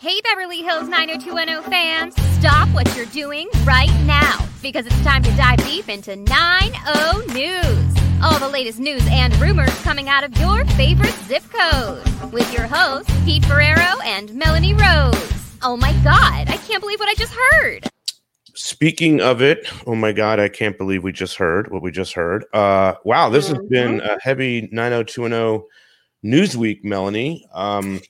Hey, Beverly Hills 90210 fans, stop what you're doing right now because it's time to dive deep into 90 News. All the latest news and rumors coming out of your favorite zip code with your hosts, Pete Ferrero and Melanie Rose. Oh my God, I can't believe what I just heard. Speaking of it, oh my God, I can't believe we just heard what we just heard. Uh, wow, this has been a heavy 90210 news week, Melanie. Um,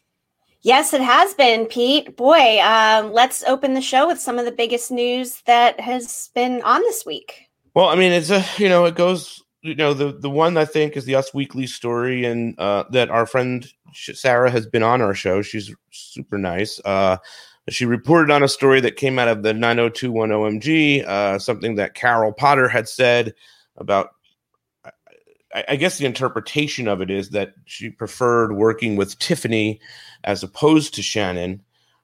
Yes, it has been, Pete. Boy, um, let's open the show with some of the biggest news that has been on this week. Well, I mean, it's a you know, it goes you know the the one I think is the Us Weekly story, and uh, that our friend Sarah has been on our show. She's super nice. Uh, she reported on a story that came out of the 90210 OMG, uh, something that Carol Potter had said about. I, I guess the interpretation of it is that she preferred working with Tiffani as opposed to Shannen.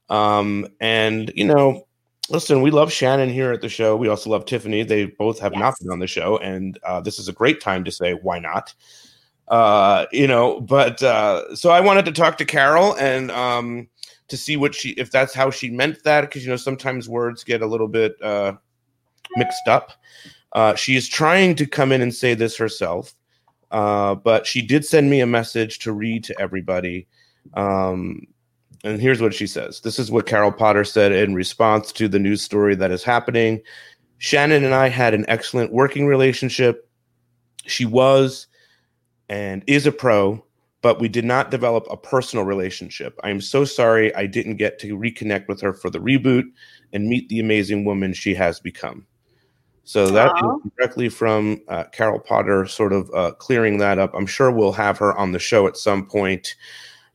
Um, and you know, listen, we love Shannen here at the show. We also love Tiffani. They both have Yes. not been on the show, and uh, this is a great time to say why not. Uh, you know, but uh, so I wanted to talk to Carol and um, to see what she, if that's how she meant that, because you know sometimes words get a little bit uh, mixed up. Uh, she is trying to come in and say this herself, uh, but she did send me a message to read to everybody. Um, and here's what she says. This is what Carol Potter said in response to the news story that is happening. Shannen and I had an excellent working relationship. She was and is a pro, but we did not develop a personal relationship. I am so sorry I didn't get to reconnect with her for the reboot and meet the amazing woman she has become. So that directly from uh, Carol Potter, sort of uh, clearing that up. I'm sure we'll have her on the show at some point.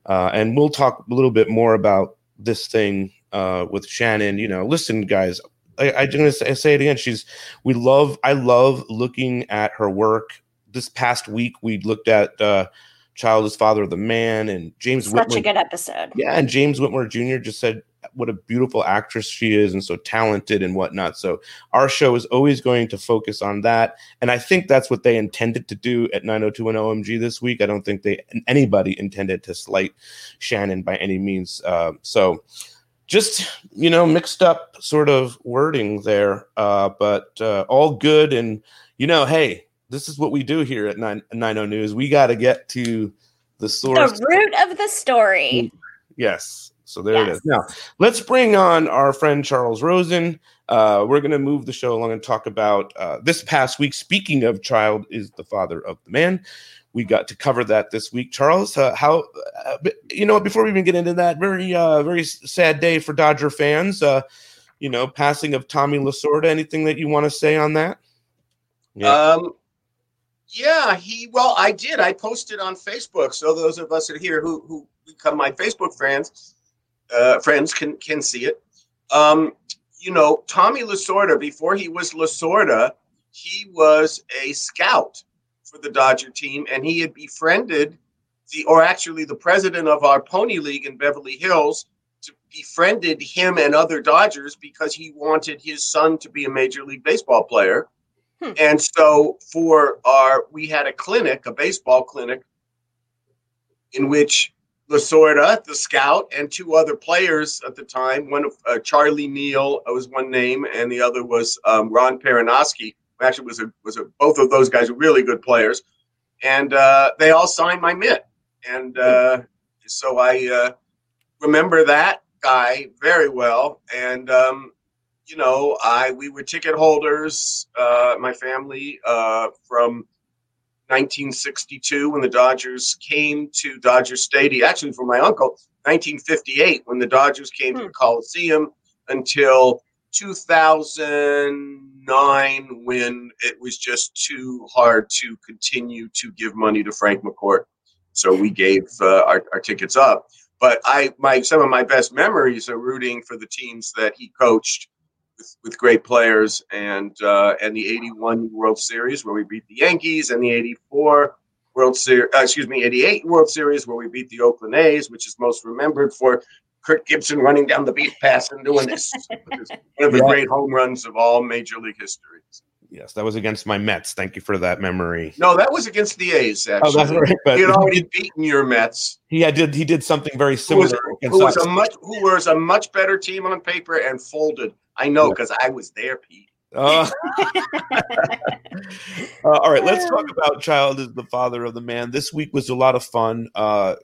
Uh, and we'll talk a little bit more about this thing uh, with Shannen. You know, listen, guys, I, I'm going to say it again. She's, we love, I love looking at her work. This past week, we looked at uh, Child is Father of the Man and James Such a good episode. Yeah, and James Whitmore Jr. just said what a beautiful actress she is and so talented and whatnot. So our show is always going to focus on that, and I think that's what they intended to do at 90210 OMG this week. I don't think they anybody intended to slight Shannen by any means. Uh, so just you know, mixed up sort of wording there, uh, but uh, all good. And you know, hey, this is what we do here at 9 90 News. We got to get to the source. The root of the story. Yes. So there it Yes. is. Now let's bring on our friend Charles Rosin. Uh, we're going to move the show along and talk about uh, this past week. Speaking of child is the father of the man. We got to cover that this week. Charles, uh, how uh, you know? Before we even get into that, very uh, very sad day for Dodger fans. Uh, you know, passing of Tommy Lasorda. Anything that you want to say on that? Yeah. Um, yeah, he. Well, I did. I posted on Facebook, so those of us that are here who who become my Facebook friends, uh, friends can can see it. Um, you know, Tommy Lasorda. Before he was Lasorda, he was a scout for the Dodger team, and he had befriended the, or actually the president of our Pony League in Beverly Hills, to befriended him and other Dodgers because he wanted his son to be a major league baseball player. And so for our, we had a clinic, a baseball clinic, in which Lasorda, the scout, and two other players at the time, one of uh, Charlie Neal was one name, and the other was um, Ron Perranoski. Actually, was a was a both of those guys were really good players, and uh, they all signed my mitt, and uh, so I uh, remember that guy very well, and um, you know, I we were ticket holders, uh, my family, uh, from 1962 when the Dodgers came to Dodger Stadium. Actually, for my uncle, 1958 when the Dodgers came to the Coliseum until 2009 when it was just too hard to continue to give money to Frank McCourt. so we gave uh, our, our tickets up. But I, my some of my best memories are rooting for the teams that he coached with, with great players, and uh, and the '81 World Series where we beat the Yankees, and the '84 World Series, uh, excuse me, '88 World Series where we beat the Oakland A's, which is most remembered for Kirk Gibson running down the beat pass and doing this. one of the Yeah. great home runs of all Major League history. Yes, that was against my Mets. Thank you for that memory. No, that was against the A's. Actually, Oh, that's right. But he had already beaten your Mets. he had did he did something very Who was, similar who was a much who was a much better team on paper and folded. I know because I was there, Pete. Uh, uh, all right, let's talk about Child is the Father of the Man. This week was a lot of fun. Uh,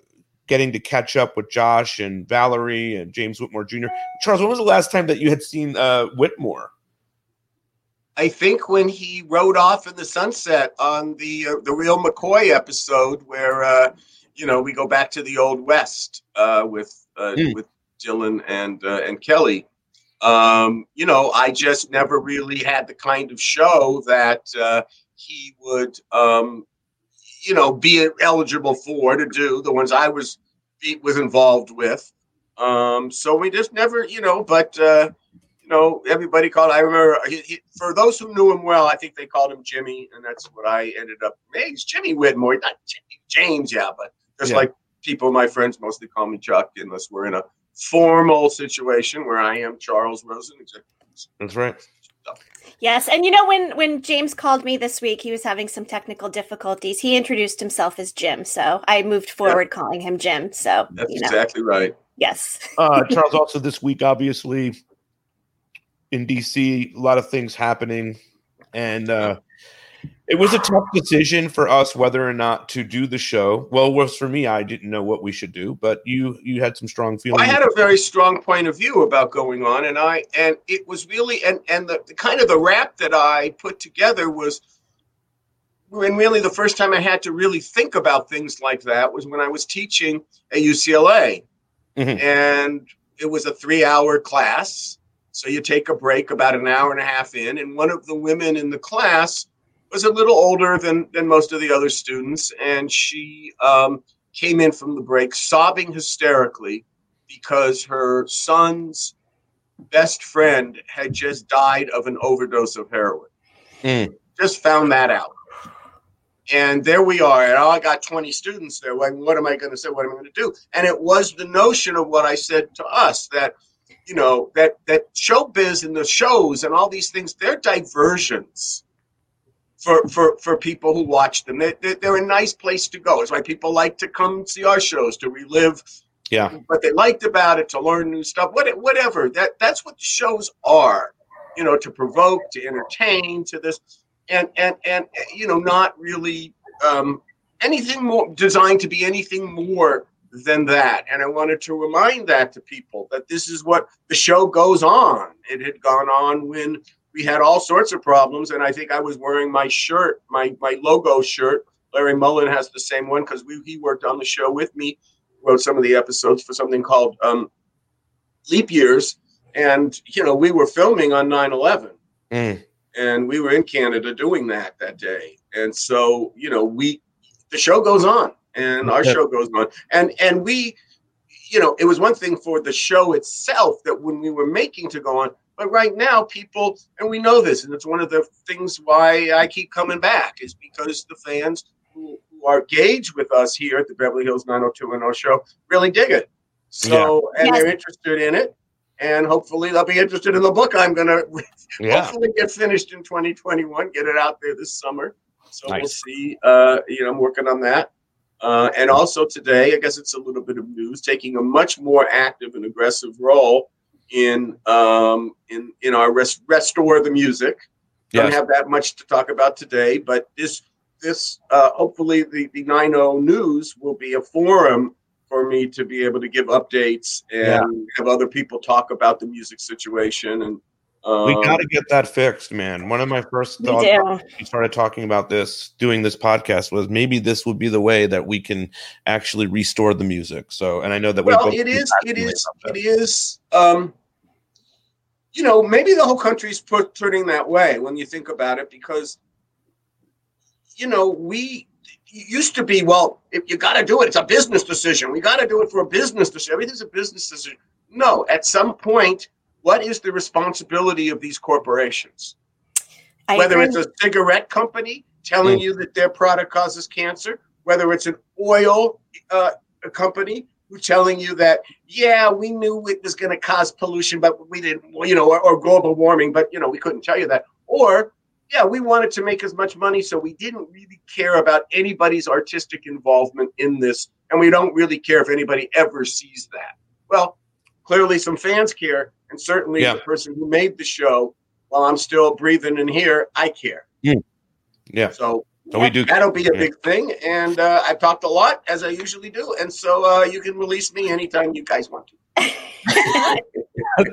getting to catch up with Josh and Valerie and James Whitmore Jr. Charles, when was the last time that you had seen uh, Whitmore? I think when he rode off in the sunset on the uh, the real McCoy episode, where uh, you know we go back to the old west uh, with uh, Mm. with Dylan and uh, and Kelly. Um, you know, I just never really had the kind of show that uh, he would, um, you know, be eligible for to do the ones I was was involved with. Um, so we just never, you know, but. Uh, you know, everybody called. I remember he, he, for those who knew him well, I think they called him Jimmy, and that's what I ended up. Hey, it's Jimmy Whitmore, not Jimmy James, yeah, but just Yeah. like people, my friends mostly call me Chuck, unless we're in a formal situation where I am Charles Rosin. executive That's right. Yes, and you know when when James called me this week, he was having some technical difficulties. He introduced himself as Jim, so I moved forward calling him Jim. So That's you know, exactly right. yes, Uh, Charles, also this week, obviously in DC, a lot of things happening, and uh, it was a tough decision for us whether or not to do the show. Well, it was for me. I didn't know what we should do, but you you had some strong feelings. I had a very strong point of view about going on, and I and it was really and and the, the kind of the rap that I put together was when really the first time I had to really think about things like that was when I was teaching at UCLA, Mhm. and it was a three-hour class. So you take a break about an hour and a half in, and one of the women in the class was a little older than than most of the other students, and she um, came in from the break sobbing hysterically because her son's best friend had just died of an overdose of heroin. Mm. Just found that out. And there we are. And I got 20 students there. Like, what am I going to say? What am I going to do? And it was the notion of what I said to us that, you know, that that showbiz and the shows and all these things, they're diversions for for for people who watch them. They, they, they're a nice place to go. It's why people like to come see our shows to relive yeah, what they liked about it, to learn new stuff, what, whatever. That that's what the shows are, you know, to provoke, to entertain, to this, and and and you know, not really um, anything more designed to be anything more than that. And I wanted to remind that to people that this is what the show goes on. It had gone on when we had all sorts of problems, and I think I was wearing my shirt, my my logo shirt. Larry Mollin has the same one because we he worked on the show with me wrote some of the episodes for something called um, Leap Years. And, you know, we were filming on 9 11 Mm. and we were in Canada doing that that day. And so, you know, we, the show goes on and our show goes on. And, and we, you know, it was one thing for the show itself that when we were making to go on, but right now people, and we know this, and it's one of the things why I keep coming back is because the fans who, who are engaged with us here at the Beverly Hills 90210 show really dig it. So, and Yes. they're interested in it. And hopefully they'll be interested in the book I'm going to yeah. hopefully get finished in 2021, get it out there this summer. So we'll see. Uh, you know, I'm working on that. Uh, and also today, I guess it's a little bit of news, taking a much more active and aggressive role in um, in in our rest, restore the music. Don't have that much to talk about today, but this this uh, hopefully the the 90 news will be a forum for me to be able to give updates and Yeah. have other people talk about the music situation and um, We got to get that fixed, man. One of my first thoughts when we started talking about this, doing this podcast, was maybe this would be the way that we can actually restore the music. So, and I know that we well it is it is it is um you know maybe the whole country's put turning that way when you think about it because you know we used to be, well, if you got to do it, it's a business decision. We got to do it for a business decision. Everything's a business decision. No, at some point, what is the responsibility of these corporations? I whether agree. it's a cigarette company telling you that their product causes cancer, whether it's an oil uh, company who telling you that yeah we knew it was going to cause pollution but we didn't you know or, or global warming but you know we couldn't tell you that or yeah we wanted to make as much money so we didn't really care about anybody's artistic involvement in this and we don't really care if anybody ever sees that well clearly some fans care and certainly Yeah. the person who made the show while i'm still breathing in here i care Yeah. so So we do. That'll be a Yeah. big thing. And uh, I've talked a lot, as I usually do. And so uh, you can release me anytime you guys want to.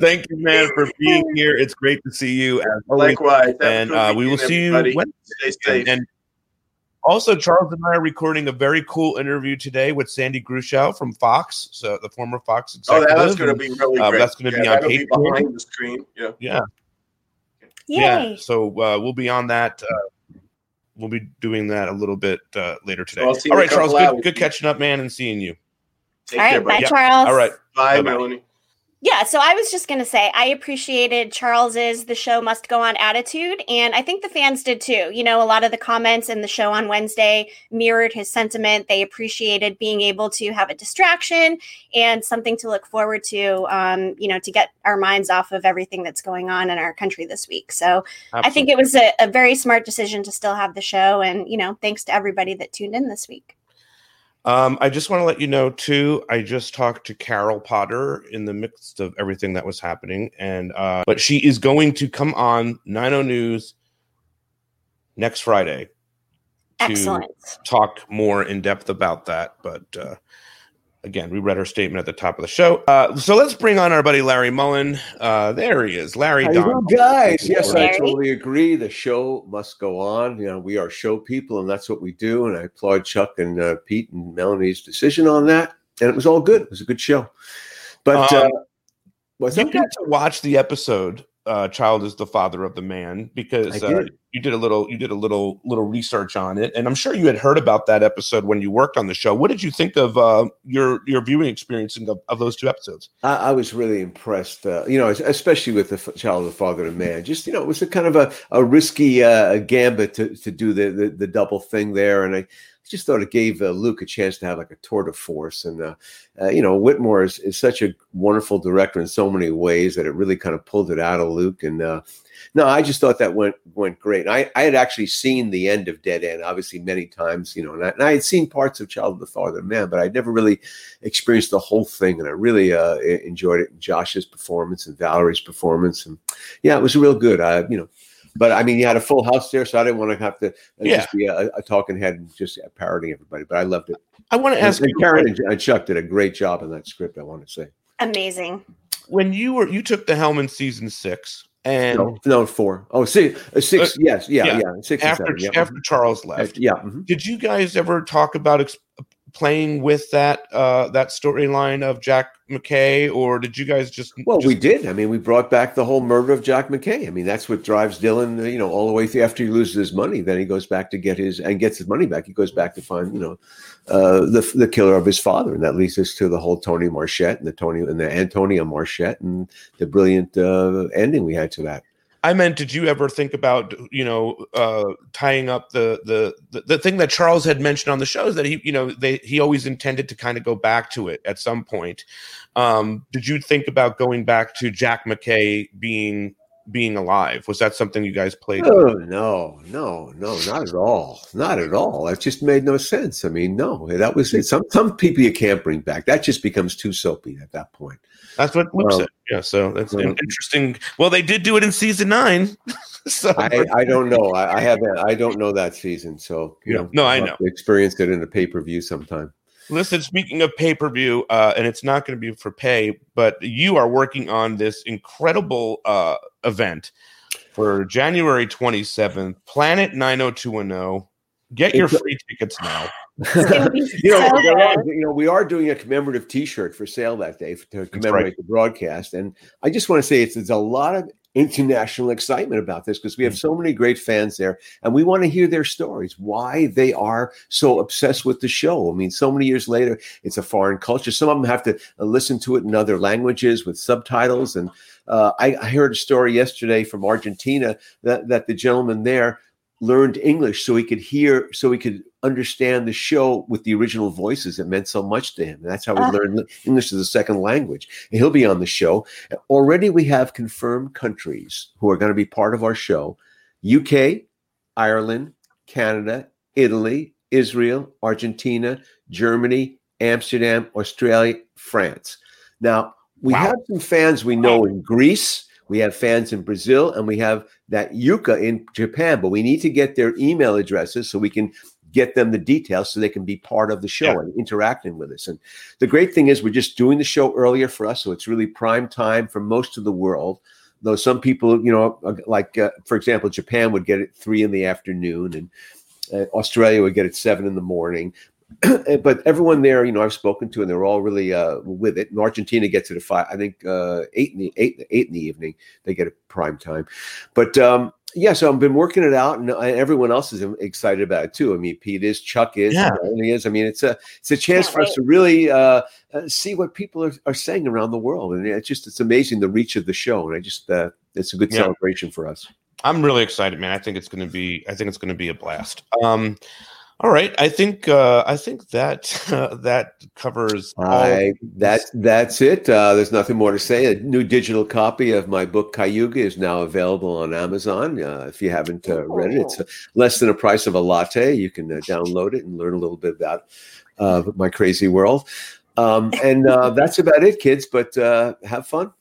Thank you, man, for being here. It's great to see you. As. Likewise. And uh, we will see you. Wednesday. Stay safe. And also, Charles and I are recording a very cool interview today with Sandy Grushow from Fox, so the former Fox oh, executive. that was going to be really uh, great. that's gonna be on that'll be behind the screen. Yeah. yeah, Yay. yeah. So uh, we'll be on that. Uh, we'll be doing that a little bit uh, later today. So I'll see All you in right, a Charles. Good, good catching up, man, and seeing you. Take All care, right, bye, buddy. Charles. All right. Bye, Bye-bye. Melanie. Yeah, so I was just going to say I appreciated Charles's the show must go on attitude and I think the fans did too. You know, a lot of the comments in the show on Wednesday mirrored his sentiment. They appreciated being able to have a distraction and something to look forward to um, you know, to get our minds off of everything that's going on in our country this week. So, I think it was a, a very smart decision to still have the show and, you know, thanks to everybody that tuned in this week. Um, I just want to let you know too. I just talked to Carol Potter in the midst of everything that was happening, and uh, but she is going to come on 90 News next Friday to Excellent. talk more in depth about that. But uh, again, we read her statement at the top of the show. Uh, so let's bring on our buddy Larry Mollin. Uh, there he is, Larry How you Don. guys? Yes, I totally agree. The show must go on. You know, we are show people, and that's what we do. And I applaud Chuck and uh, Pete and Melanie's decision on that. And it was all good. It was a good show. But Um, uh, what's you got to watch the episode uh child is the father of the man because I uh, you did a little you did a little little research on it. And i'm sure you had heard about that episode when you worked on the show. What did you think of uh your your viewing experience of, of those two episodes? I, I was really impressed, uh, you know, especially with the f- child of the father and man. Just you know, it was a kind of a, a risky uh, gambit to, to do the, the the double thing there, and I just thought it gave uh, Luke a chance to have like a tour de force. And uh, uh, you know, Whitmore is, is such a wonderful director in so many ways that it really kind of pulled it out of Luke. And uh, no, I just thought that went went great. I I had actually seen the end of Dead End, obviously many times, you know, and I, and I had seen parts of Child of the Father Man, but I'd never really experienced the whole thing, and I really uh, enjoyed it. Josh's performance and Valerie's performance, and yeah, it was real good. I, you know, but I mean, you had a full house there, so I didn't want to have to uh, Yeah. just be a, a talking head and just parroting everybody. But I loved it. i want to And, ask and you Karen and, and Chuck did a great job in that script. I want to say. Amazing. when you were you took the helm in season six and No, no, four. Oh, six. Uh, six. Uh, yes, yeah, yeah. yeah. Six after seven. Yeah, after charles left yeah. mhm. did you guys ever talk about ex- playing with that uh that storyline of jack mckay or did you guys just Well, just- we did. I mean, we brought back the whole murder of Jack McKay. I mean, that's what drives Dylan, you know, all the way through. After he loses his money, then he goes back to get his and gets his money back. He goes back to find, you know, uh, the the killer of his father, and that leads us to the whole Tony Marchette and the Tony and the Antonia Marchette and the brilliant uh, ending we had to that. I meant, did you ever think about, you know, uh, tying up the, the the the thing that Charles had mentioned on the show is that he, you know, they he always intended to kind of go back to it at some point. Um, did you think about going back to Jack McKay being being alive? Was that something you guys played? Oh no, no, no, not at all, not at all. It just made no sense. I mean, no, that was it. Some some people you can't bring back. That just becomes too soapy at that point. That's what Luke Well, said. Yeah, so that's well- interesting. Well, they did do it in season nine. so I, I don't know. I, I haven't. I don't know that season. So you Yeah. know, No, I know. Experience it in a pay per view sometime. Listen, speaking of pay per view, uh, and it's not going to be for pay, but you are working on this incredible uh, event for January 27th, Planet 90210. Get your free tickets now. you know, so there are- good. you know, we are doing a commemorative T-shirt for sale that day to commemorate right. the broadcast, and I just want to say it's there's a lot of international excitement about this because we have so many great fans there and we want to hear their stories, why they are so obsessed with the show. I mean, so many years later, it's a foreign culture. Some of them have to uh, listen to it in other languages with subtitles. And uh, I, I heard a story yesterday from Argentina that, that the gentleman there learned English so he could hear, so he could understand the show with the original voices. It meant so much to him. And that's how he Ah. learned English as a second language. And he'll be on the show. Already we have confirmed countries who are going to be part of our show UK, Ireland, Canada, Italy, Israel, Argentina, Germany, Amsterdam, Australia, France. Now, we Wow. have some fans we know in Greece, we have fans in Brazil, and we have that Yuka in Japan, but we need to get their email addresses so we can get them the details so they can be part of the show Yeah. and interacting with us. And the great thing is we're just doing the show earlier for us, so it's really prime time for most of the world. Though some people, you know, uh, like uh, for example, Japan would get it three in the afternoon, and uh, Australia would get it seven in the morning. but everyone there, you know, I've spoken to, and they're all really uh, with it. And Argentina gets it at five, I think, uh, eight in the eight eight in the evening. They get a prime time. But um, yeah, so I've been working it out, and uh, everyone else is excited about it too. I mean, Pete is, Chuck is, Yeah. Is. I mean, it's a it's a chance Can't for us to really uh, uh, see what people are, are saying around the world, and it's just it's amazing the reach of the show, and I just uh, it's a good Yeah. celebration for us. I'm really excited, man. I think it's going to be. I think it's going to be a blast. Um, all right. I think. Uh, I think that that covers. all- I that that's it. Uh, there's nothing more to say. A new digital copy of my book Cayuga is now available on Amazon. Uh, if you haven't uh, read it, it's uh, less than the price of a latte. You can uh, download it and learn a little bit about uh, my crazy world. Um, and uh, that's about it, kids. But uh, have fun.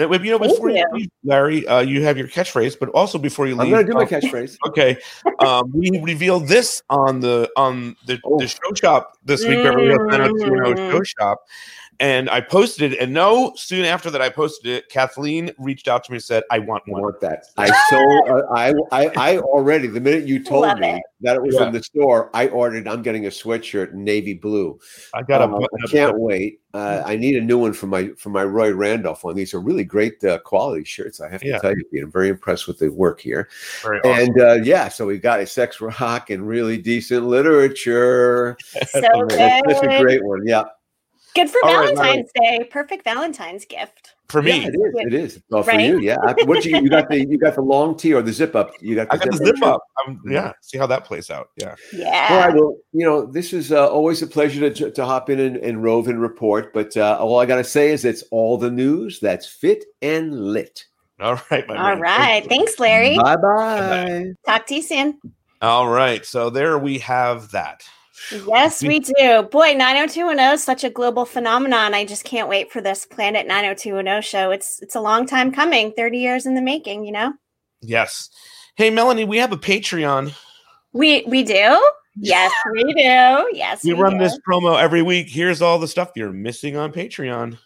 Now, You know, before you you. leave, Larry, uh, you have your catchphrase, but also before you leave, I'm going to do my uh, catchphrase. Okay, um, we revealed this on the on the, Oh. the show shop this week, Beverly Hills 90210 Mm. show shop, and I posted it. And no, soon after that, I posted it. Kathleen reached out to me and said, "I want I one." want that. I so uh, I, I I already the minute you told Love me it. that it was Yeah. from the store, I ordered. I'm getting a sweatshirt navy blue. I got a Uh, I can't wait. Uh, I need a new one for my for my Roy Randolph one. These are really great uh, quality shirts. I have to Yeah. tell you, I'm very impressed with the work here. Very awesome. And uh, yeah, so we got a sex rock and really decent literature. So That's, that's a great one. Yeah, Good for all Valentine's Day. Perfect Valentine's gift. for me. yeah, it is. It is. Well, for you, yeah. What you you got the you got the long tee or the zip up? You got the I got the zip zip up. Um, yeah, see how that plays out. Yeah. Yeah. All right. Well, you know, this is uh, always a pleasure to, to hop in and, and rove and report. But uh, all I got to say is it's all the news that's fit and lit. All right. My All man. right. Thanks, Larry. Bye bye. Talk to you soon. All right. So there we have that. Yes, we do. Boy, 90210 is such a global phenomenon. I just can't wait for this Planet 90210 show. It's it's a long time coming, 30 years in the making, you know? Yes. Hey, Melanie, we have a Patreon. We we do? Yes, we do. Yes. We run do. this promo every week. Here's all the stuff you're missing on Patreon.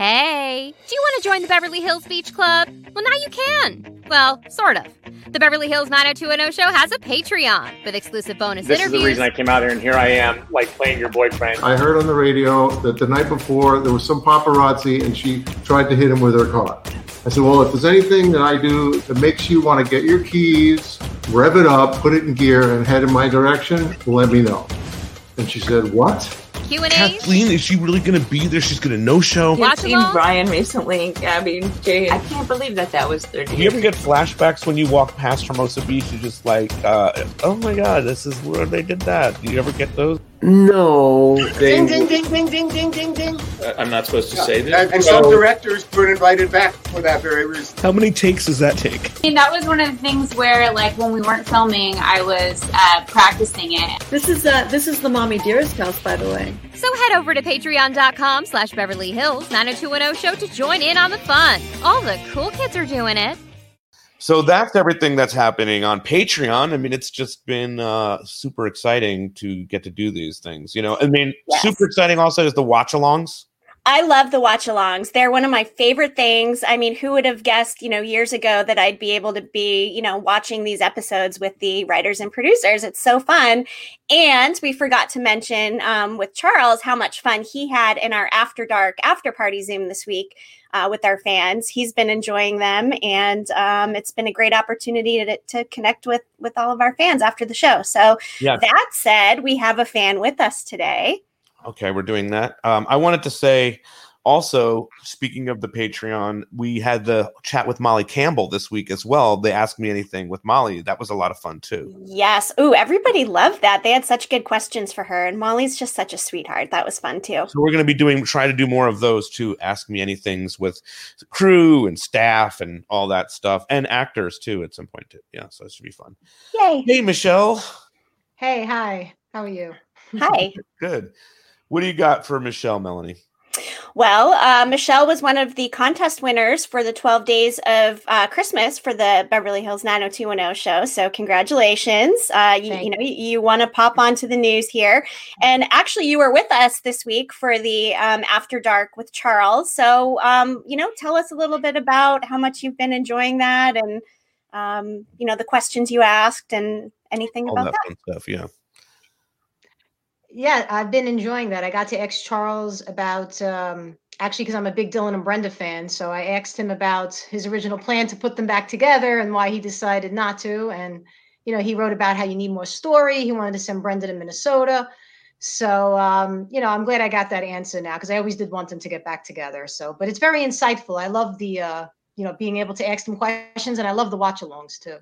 Hey, do you want to join the Beverly Hills Beach Club? Well, now you can. Well, sort of. The Beverly Hills 90210 show has a Patreon with exclusive bonus This is the reason I came out here, and here I am, like playing your boyfriend. I heard on the radio that the night before there was some paparazzi and she tried to hit him with her car. I said, Well, if there's anything that I do that makes you want to get your keys, rev it up, put it in gear, and head in my direction, let me know. And she said, What? Q&As. Kathleen, is she really going to be there? She's going to no show. Watch I've seen? Brian recently, Gabby, Jay. I can't believe that that was 30 Do you ever get flashbacks when you walk past Hermosa Beach? You're just like, uh, oh my god, this is where they did that. Do you ever get those? No, Ding, they, ding, ding, ding, ding, ding, ding, ding. I'm not supposed to say this. And, and some directors were invited back for that very reason. How many takes does that take? I mean, that was one of the things where, like, when we weren't filming, I was uh, practicing it. This is uh, this is the mommy dearest house, by the way. So head over to patreon.com slash Beverly Hills 90210 show to join in on the fun. All the cool kids are doing it. So that's everything that's happening on Patreon. I mean, it's just been uh, super exciting to get to do these things. You know, I mean, Yes. super exciting also is the watch alongs. I love the watch alongs. They're one of my favorite things. I mean, who would have guessed, you know, years ago that I'd be able to be, you know, watching these episodes with the writers and producers? It's so fun. And we forgot to mention um, with Charles how much fun he had in our After Dark After Party Zoom this week uh, with our fans. He's been enjoying them, and um, it's been a great opportunity to, to connect with with all of our fans after the show. So, Yeah. that said, we have a fan with us today. Okay, we're doing that. Um, I wanted to say also, speaking of the Patreon, we had the chat with Molly Campbell this week as well. They asked me anything with Molly. That was a lot of fun too. Yes. Ooh, everybody loved that. They had such good questions for her, and Molly's just such a sweetheart. That was fun too. So we're going to be doing try to do more of those too. Ask me anything's with crew and staff and all that stuff, and actors too at some point too. Yeah, so it should be fun. Yay! Hey, Michelle. Hey, hi. How are you? Hi. Good. What do you got for Michelle, Melanie? Well, uh, Michelle was one of the contest winners for the 12 days of uh, Christmas for the Beverly Hills 90210 show. So, congratulations. Uh, you, you know, you, you want to pop onto the news here. And actually, you were with us this week for the um, After Dark with Charles. So, um, you know, tell us a little bit about how much you've been enjoying that and, um, you know, the questions you asked and anything All about that that. fun stuff. Yeah. Yeah, I've been enjoying that. I got to ask Charles about um, actually because I'm a big Dylan and Brenda fan, so I asked him about his original plan to put them back together and why he decided not to. And you know, he wrote about how you need more story. He wanted to send Brenda to Minnesota. So um, you know, I'm glad I got that answer now because I always did want them to get back together. So, but it's very insightful. I love the uh, you know being able to ask them questions, and I love the watch-alongs too.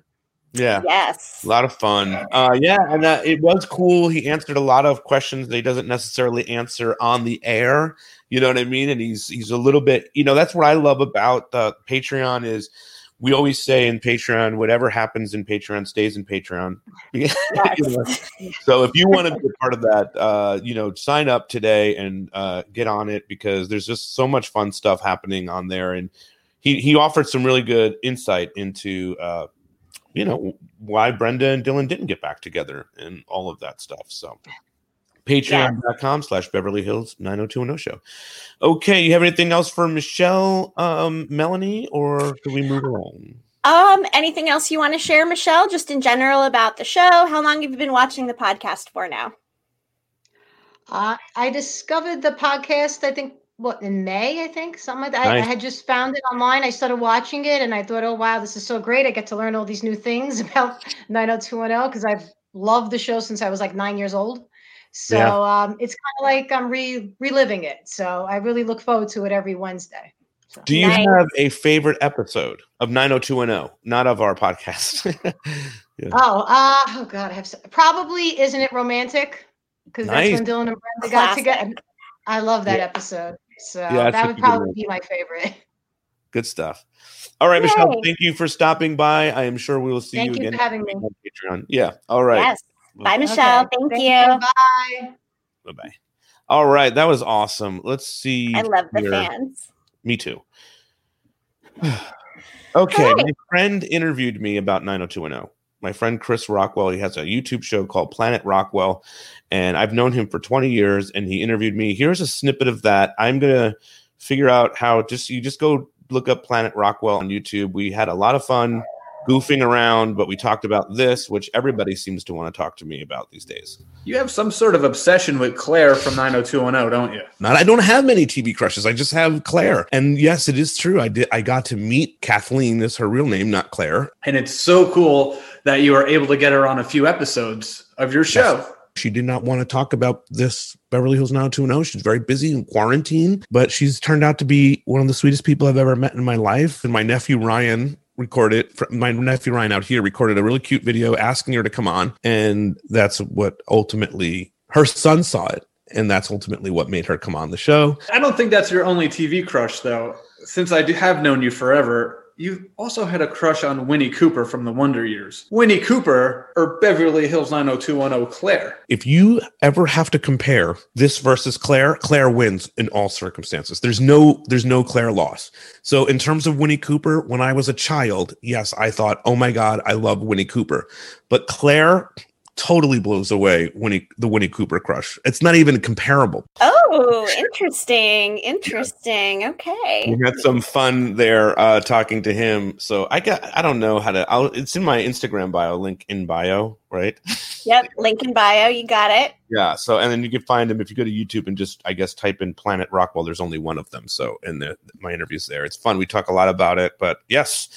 Yeah. Yes. A lot of fun. Uh, yeah, and uh, it was cool. He answered a lot of questions that he doesn't necessarily answer on the air. You know what I mean? And he's he's a little bit. You know, that's what I love about uh, Patreon is we always say in Patreon, whatever happens in Patreon stays in Patreon. Know? so if you want to be a part of that, uh, you know, sign up today and uh, get on it because there's just so much fun stuff happening on there. And he he offered some really good insight into uh, you know why Brenda and Dylan didn't get back together and all of that stuff. So patreon.com slash Beverly Hills 90210 show. Okay, you have anything else for Michelle, um, Melanie, or do we move along? Um, anything else you want to share, Michelle, just in general about the show? How long have you been watching the podcast for now? Uh, I discovered the podcast, I think, what, in May, I think, something like that. I, I had just found it online. I started watching it and I thought, oh, wow, this is so great. I get to learn all these new things about 90210 because I've loved the show since I was like nine years old. So Yeah. um, it's kind of like I'm re- reliving it. So I really look forward to it every Wednesday. Do you have a favorite episode of 90210, not of our podcast? Yeah. Oh, uh, oh God, I have so, probably isn't it romantic? Because Nice. that's when Dylan and Brenda got together. I love that Yeah. episode. So Yeah, that would probably one. be my favorite. Good stuff. All right, Michelle, thank you for stopping by. I am sure we will see you. Thank you you again for having me. on Patreon. Yeah. All right. Yes. Bye, Michelle. Okay. Thank, Thank you. you. Bye. Bye bye. All right, that was awesome. Let's see. I love the here. fans. Me too. okay, my friend interviewed me about 90210. My friend Chris Rockwell, he has a YouTube show called Planet Rockwell, and I've known him for 20 years, and he interviewed me. Here's a snippet of that. I'm gonna figure out how just you just go look up Planet Rockwell on YouTube. We had a lot of fun goofing around, but we talked about this, which everybody seems to want to talk to me about these days. You have some sort of obsession with Claire from 90210, don't you? Not I don't have many TV crushes. I just have Claire. And yes, it is true. I did I got to meet Kathleen, is her real name, not Claire. And it's so cool that you were able to get her on a few episodes of your show. She did not want to talk about this Beverly Hills 90210. She's very busy in quarantine, but she's turned out to be one of the sweetest people I've ever met in my life. And my nephew Ryan recorded my nephew Ryan out here recorded a really cute video asking her to come on. And that's what ultimately her son saw it. And that's ultimately what made her come on the show. I don't think that's your only TV crush, though. Since I do have known you forever, you also had a crush on Winnie Cooper from the Wonder Years. Winnie Cooper or Beverly Hills 90210 Claire. if you ever have to compare this versus Claire, Claire wins in all circumstances. There's no there's no Claire loss. So in terms of Winnie Cooper, when I was a child, yes, I thought, "Oh my god, I love Winnie Cooper." But Claire totally blows away Winnie the Winnie Cooper crush. It's not even comparable. Oh, interesting. Interesting. Okay. We had some fun there uh, talking to him. So I got I don't know how to. I'll, it's in my Instagram bio, link in bio, right? Yep. Link in bio. You got it. Yeah. So and then you can find him if you go to YouTube and just I guess type in Planet Rockwell. There's only one of them. So in the my interviews there, it's fun. We talk a lot about it. But yes.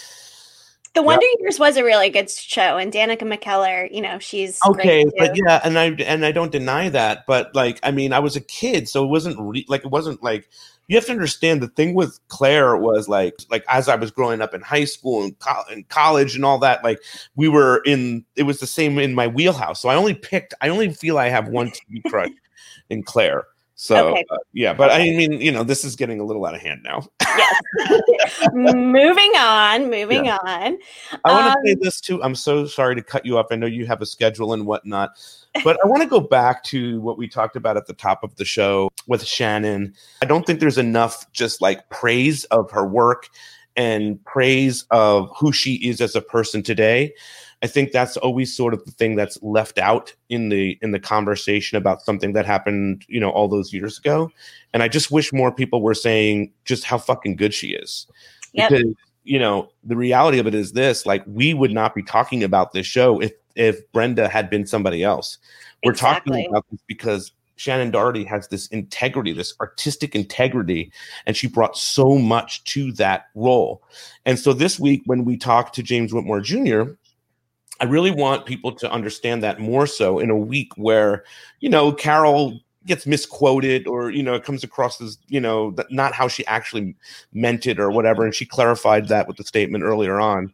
The Wonder Years was a really good show, and Danica McKellar, you know, she's okay but yeah and i and i don't deny that but like i mean i was a kid so it wasn't re- like it wasn't like you have to understand the thing with claire was like like as i was growing up in high school and, co- and college and all that like we were in it was the same in my wheelhouse so i only picked i only feel i have one tv crush in claire so Okay. uh, yeah but i mean you know this is getting a little out of hand now moving on, moving on. I want to say Um, this too. I'm so sorry to cut you off. I know you have a schedule and whatnot, but I want to go back to what we talked about at the top of the show with Shannen. I don't think there's enough just like praise of her work and praise of who she is as a person today. I think that's always sort of the thing that's left out in the in the conversation about something that happened, you know, all those years ago. And I just wish more people were saying just how fucking good she is. Yep. Because you know, the reality of it is this like we would not be talking about this show if if Brenda had been somebody else. We're Exactly. talking about this because Shannen Doherty has this integrity, this artistic integrity, and she brought so much to that role. And so this week, when we talked to James Whitmore Jr., I really want people to understand that more so in a week where, you know, Carol gets misquoted or, you know, it comes across as, you know, not how she actually meant it or whatever. And she clarified that with the statement earlier on.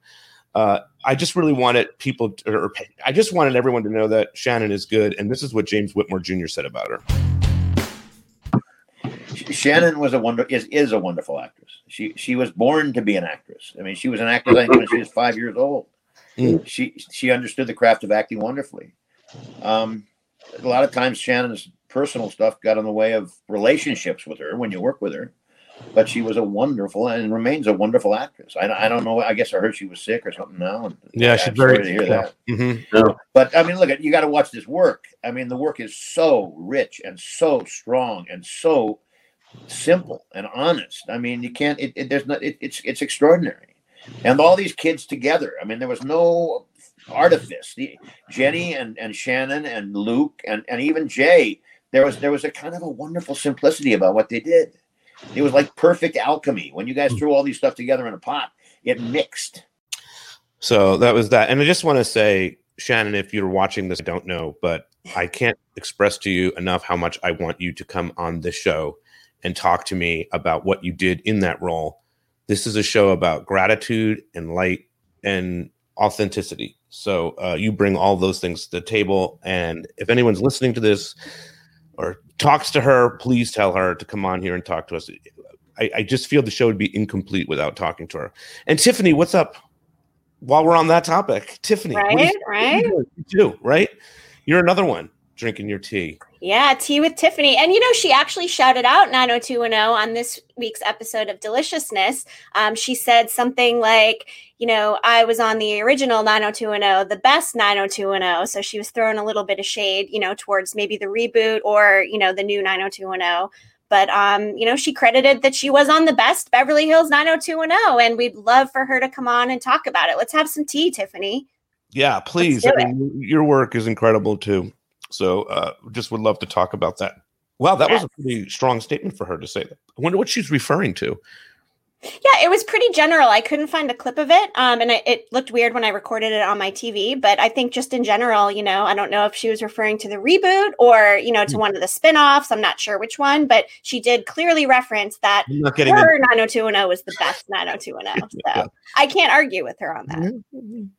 Uh, I just really wanted people, to, or I just wanted everyone to know that Shannen is good. And this is what James Whitmore Jr. said about her. Shannen was a wonder is is a wonderful actress. She she was born to be an actress. I mean, she was an actress when she was five years old. Mm. She she understood the craft of acting wonderfully. Um, a lot of times, Shannen's personal stuff got in the way of relationships with her when you work with her. But she was a wonderful and remains a wonderful actress. I, I don't know. I guess I heard she was sick or something now. And Yeah, I'm she's sorry very. to hear that. Mhm. But I mean, look at you got to watch this work. I mean, the work is so rich and so strong and so simple and honest. I mean, you can't. It, it there's not. It, it's it's extraordinary, and all these kids together. I mean, there was no artifice. The, Jennie and and Shannen and Luke and and even Jay. There was there was a kind of a wonderful simplicity about what they did. It was like perfect alchemy. When you guys hmm. threw all these stuff together in a pot, it mixed. So that was that. And I just want to say, Shannen, if you're watching this, I don't know, but I can't express to you enough how much I want you to come on this show and talk to me about what you did in that role. This is a show about gratitude and light and authenticity. So uh, you bring all those things to the table. And if anyone's listening to this or talks to her, please tell her to come on here and talk to us. I, I just feel the show would be incomplete without talking to her. And Tiffani, what's up? While we're on that topic, Tiffani, what do you- Right, right. You do, right? You're another one drinking your tea. Yeah, tea with Tiffani. And you know, she actually shouted out 90210 on this week's episode of Deliciousness. Um, she said something like, you know, I was on the original 90210, the best 90210. So she was throwing a little bit of shade, you know, towards maybe the reboot or, you know, the new 90210. But um, you know, she credited that she was on the best Beverly Hills 90210, and we'd love for her to come on and talk about it. Let's have some tea, Tiffani. Yeah, please. I mean, your work is incredible too. So uh, just would love to talk about that. Wow, that was a pretty strong statement for her to say that. I wonder what she's referring to. Yeah, it was pretty general. I couldn't find a clip of it, um, and I, it looked weird when I recorded it on my TV. But I think just in general, you know, I don't know if she was referring to the reboot or you know to one of the spin-offs. I'm not sure which one, but she did clearly reference that I'm not getting her in- 90210 was the best 90210. So I can't argue with her on that.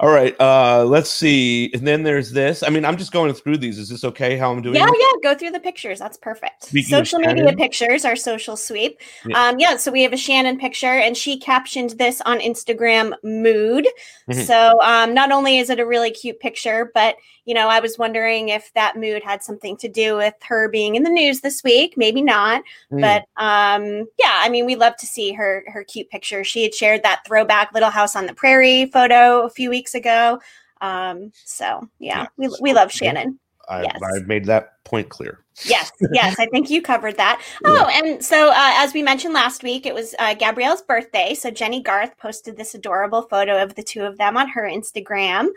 All right, uh, let's see. And then there's this. I mean, I'm just going through these. Is this okay how I'm doing? Yeah, this? yeah, go through the pictures. That's perfect. Speaking social media pictures, our social sweep. Yeah. Um, yeah, so we have a Shannen picture, and she captioned this on Instagram mood. Mhm. So um, not only is it a really cute picture, but you know, I was wondering if that mood had something to do with her being in the news this week. Maybe not, Mm. but um, yeah, I mean, we love to see her her cute picture. She had shared that throwback Little House on the Prairie photo a few weeks ago. Um, so yeah, we we love Shannen. I, Yes. I made that point clear. Yes, yes, I think you covered that. Oh, and so uh, as we mentioned last week, it was uh, Gabrielle's birthday. So Jennie Garth posted this adorable photo of the two of them on her Instagram.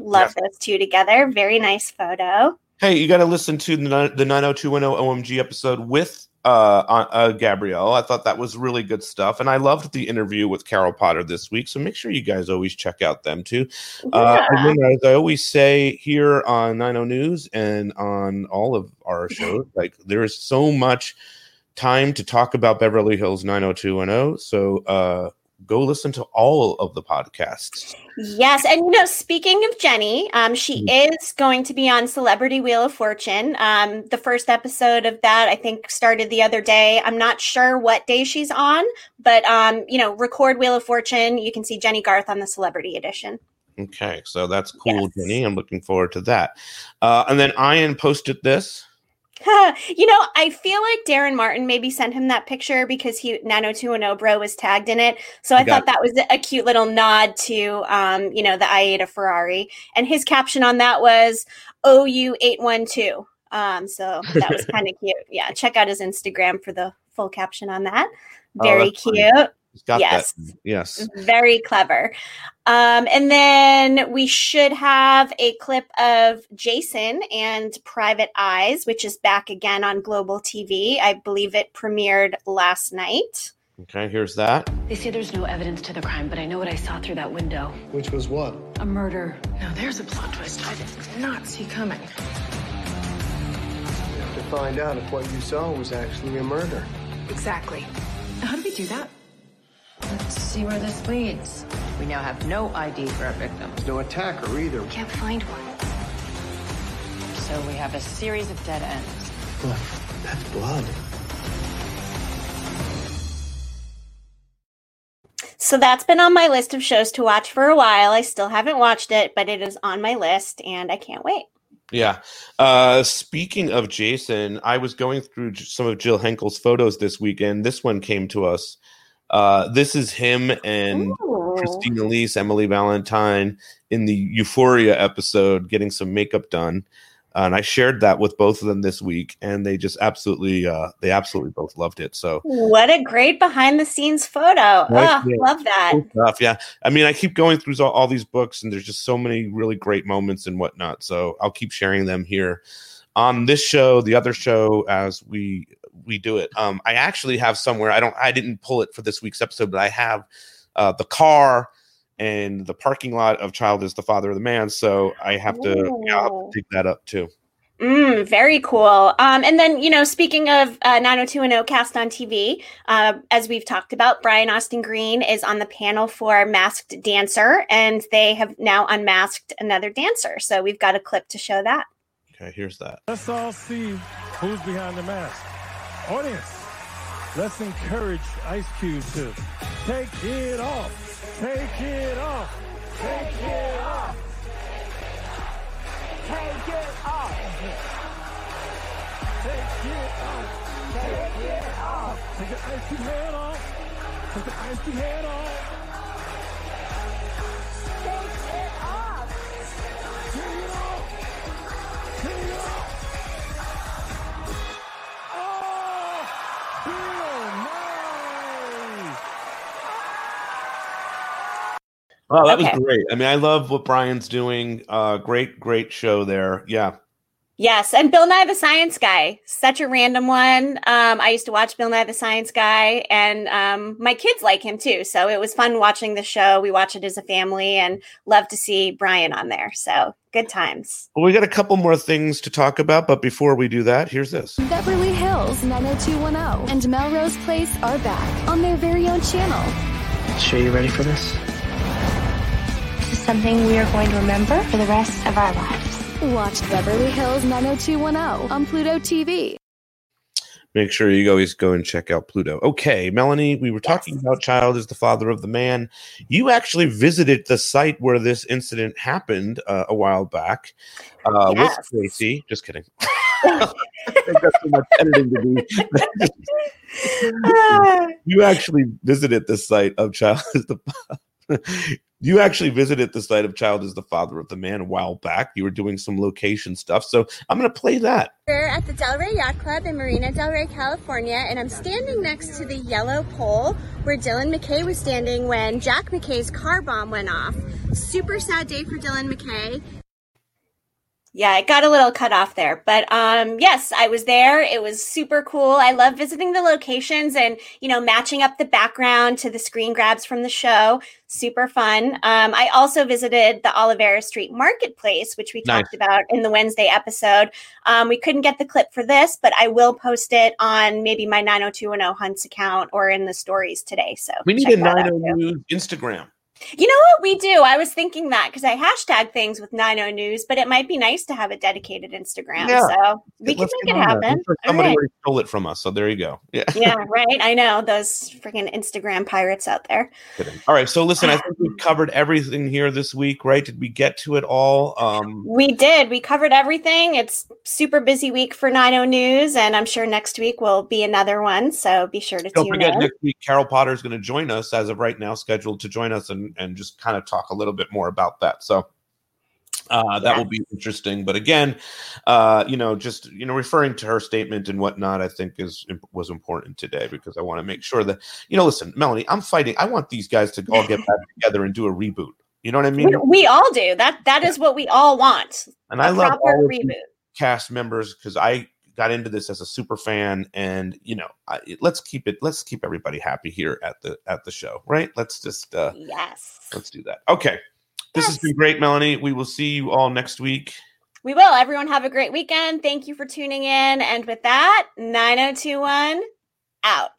Love those two together. Very nice photo. Hey, you got to listen to the, the 90210 OMG episode with uh, uh, uh, Gabrielle. I thought that was really good stuff. And I loved the interview with Carol Potter this week. So make sure you guys always check out them too. Uh, and then, as I always say here on 90 News and on all of our shows, like there is so much time to talk about Beverly Hills 90210. So uh, go listen to all of the podcasts. Yes, and you know, speaking of Jennie, um, she is going to be on Celebrity Wheel of Fortune. Um, the first episode of that, I think, started the other day. I'm not sure what day she's on, but um, you know, record Wheel of Fortune. You can see Jennie Garth on the Celebrity Edition. Okay, so that's cool, Jennie. I'm looking forward to that. Uh, and then Ian posted this. you know, I feel like Darren Martin maybe sent him that picture because he 90210 bro was tagged in it. So I Got thought that was a cute little nod to um, you know, the I ate a Ferrari. And his caption on that was OU812. Um, so that was kind of cute. Yeah, check out his Instagram for the full caption on that. Oh, Very funny. cute. Got yes. that. Yes. Very clever. Um, and then we should have a clip of Jason and Private Eyes, which is back again on Global TV. I believe it premiered last night. Okay, here's that. They say there's no evidence to the crime, but I know what I saw through that window. Which was what? A murder. Now there's a plot twist I did not see coming. You have to find out if what you saw was actually a murder. Exactly. How do we do that? Let's see where this leads. We now have no ID for our victim. There's no attacker either. Can't find one. So we have a series of dead ends. Look, that's blood. So that's been on my list of shows to watch for a while. I still haven't watched it, but it is on my list and I can't wait. Yeah. Uh, speaking of Jason, I was going through some of Jill Henkel's photos this weekend. This one came to us. Uh, this is him and Christine Elise, Emily Valentine in the Euphoria episode getting some makeup done. Uh, and I shared that with both of them this week, and they just absolutely, uh, they absolutely both loved it. So What a great behind the scenes photo. Right, Oh, yeah. love that. Cool stuff. Yeah. I mean, I keep going through all, all these books, and there's just so many really great moments and whatnot. So I'll keep sharing them here on this show, the other show, as we we do it. Um, I actually have somewhere. I don't. I didn't pull it for this week's episode, but I have uh, the car and the parking lot of "Child is the Father of the Man." So I have to, yeah, I'll have to dig that up too. Mm, very cool. Um, and then, you know, speaking of uh, 90210 cast on TV, uh, as we've talked about, Brian Austin Green is on the panel for Masked Dancer, and they have now unmasked another dancer. So we've got a clip to show that. Okay, here's that. Let's all see who's behind the mask. Audience, let's encourage Ice Cube to take it off. Take it off. Take it off. Take it off. Take it off. Take it off. Take the Ice Cube head off. Take the Ice Cube head off. Oh, that Okay. was great. I mean, I love what Brian's doing. Uh, great, great show there. Yeah. Yes, and Bill Nye the Science Guy, such a random one. Um, I used to watch Bill Nye the Science Guy, and um, my kids like him too. So it was fun watching the show. We watch it as a family, and love to see Brian on there. So good times. Well, we got a couple more things to talk about, but before we do that, here's this. Beverly Hills 90210 and Melrose Place are back on their very own channel. Sure you ready for this? This is something we are going to remember for the rest of our lives. Watch Beverly Hills 90210 on Pluto TV. Make sure you always go and check out Pluto. Okay, Melanie, we were talking about Child is the Father of the Man. You actually visited the site where this incident happened uh, a while back uh, Yes. with Tracy. Just kidding. I think that's too much editing to do. you actually visited the site of Child is the you actually visited the site of Child is the Father of the Man a while back. You were doing some location stuff. So I'm going to play that. We're at the Del Rey Yacht Club in Marina Del Rey, California, and I'm standing next to the yellow pole where Dylan McKay was standing when Jack McKay's car bomb went off. Super sad day for Dylan McKay. Yeah, it got a little cut off there. But um yes, I was there. It was super cool. I love visiting the locations and, you know, matching up the background to the screen grabs from the show. Super fun. Um I also visited the Olvera Street Marketplace, which we Nice. talked about in the Wednesday episode. Um we couldn't get the clip for this, but I will post it on maybe my 90210 Hunts account or in the stories today. So We need a that out 90 Instagram. You know what we do? I was thinking that because I hashtag things with 90 News, but it might be nice to have a dedicated Instagram. Yeah. So we can make it on that. I'm happen. Somebody right. already stole it from us. So there you go. Yeah. yeah, right. I know those freaking Instagram pirates out there. All right. So listen, I think we covered everything here this week, right? Did we get to it all? Um, We did. We covered everything. It's super busy week for 90 News, and I'm sure next week will be another one. So be sure to Don't tune forget, in. next week, Carol Potter is going to join us as of right now, scheduled to join us and, and just kind of talk a little bit more about that. So uh, that will be interesting. But again, uh, you know, just you know, referring to her statement and whatnot, I think is was important today because I want to make sure that you know, listen, Melanie, I'm fighting. I want these guys to all get back together and do a reboot. You know what I mean? we, we all do. That that is what we all want. And I love all reboot. cast members because I got into this as a super fan, and you know, I, let's keep it. Let's keep everybody happy here at the at the show, right? Let's just uh, yes, let's do that. Okay, this has been great, Melanie. We will see you all next week. We will. Everyone have a great weekend. Thank you for tuning in. And with that, 9021 out.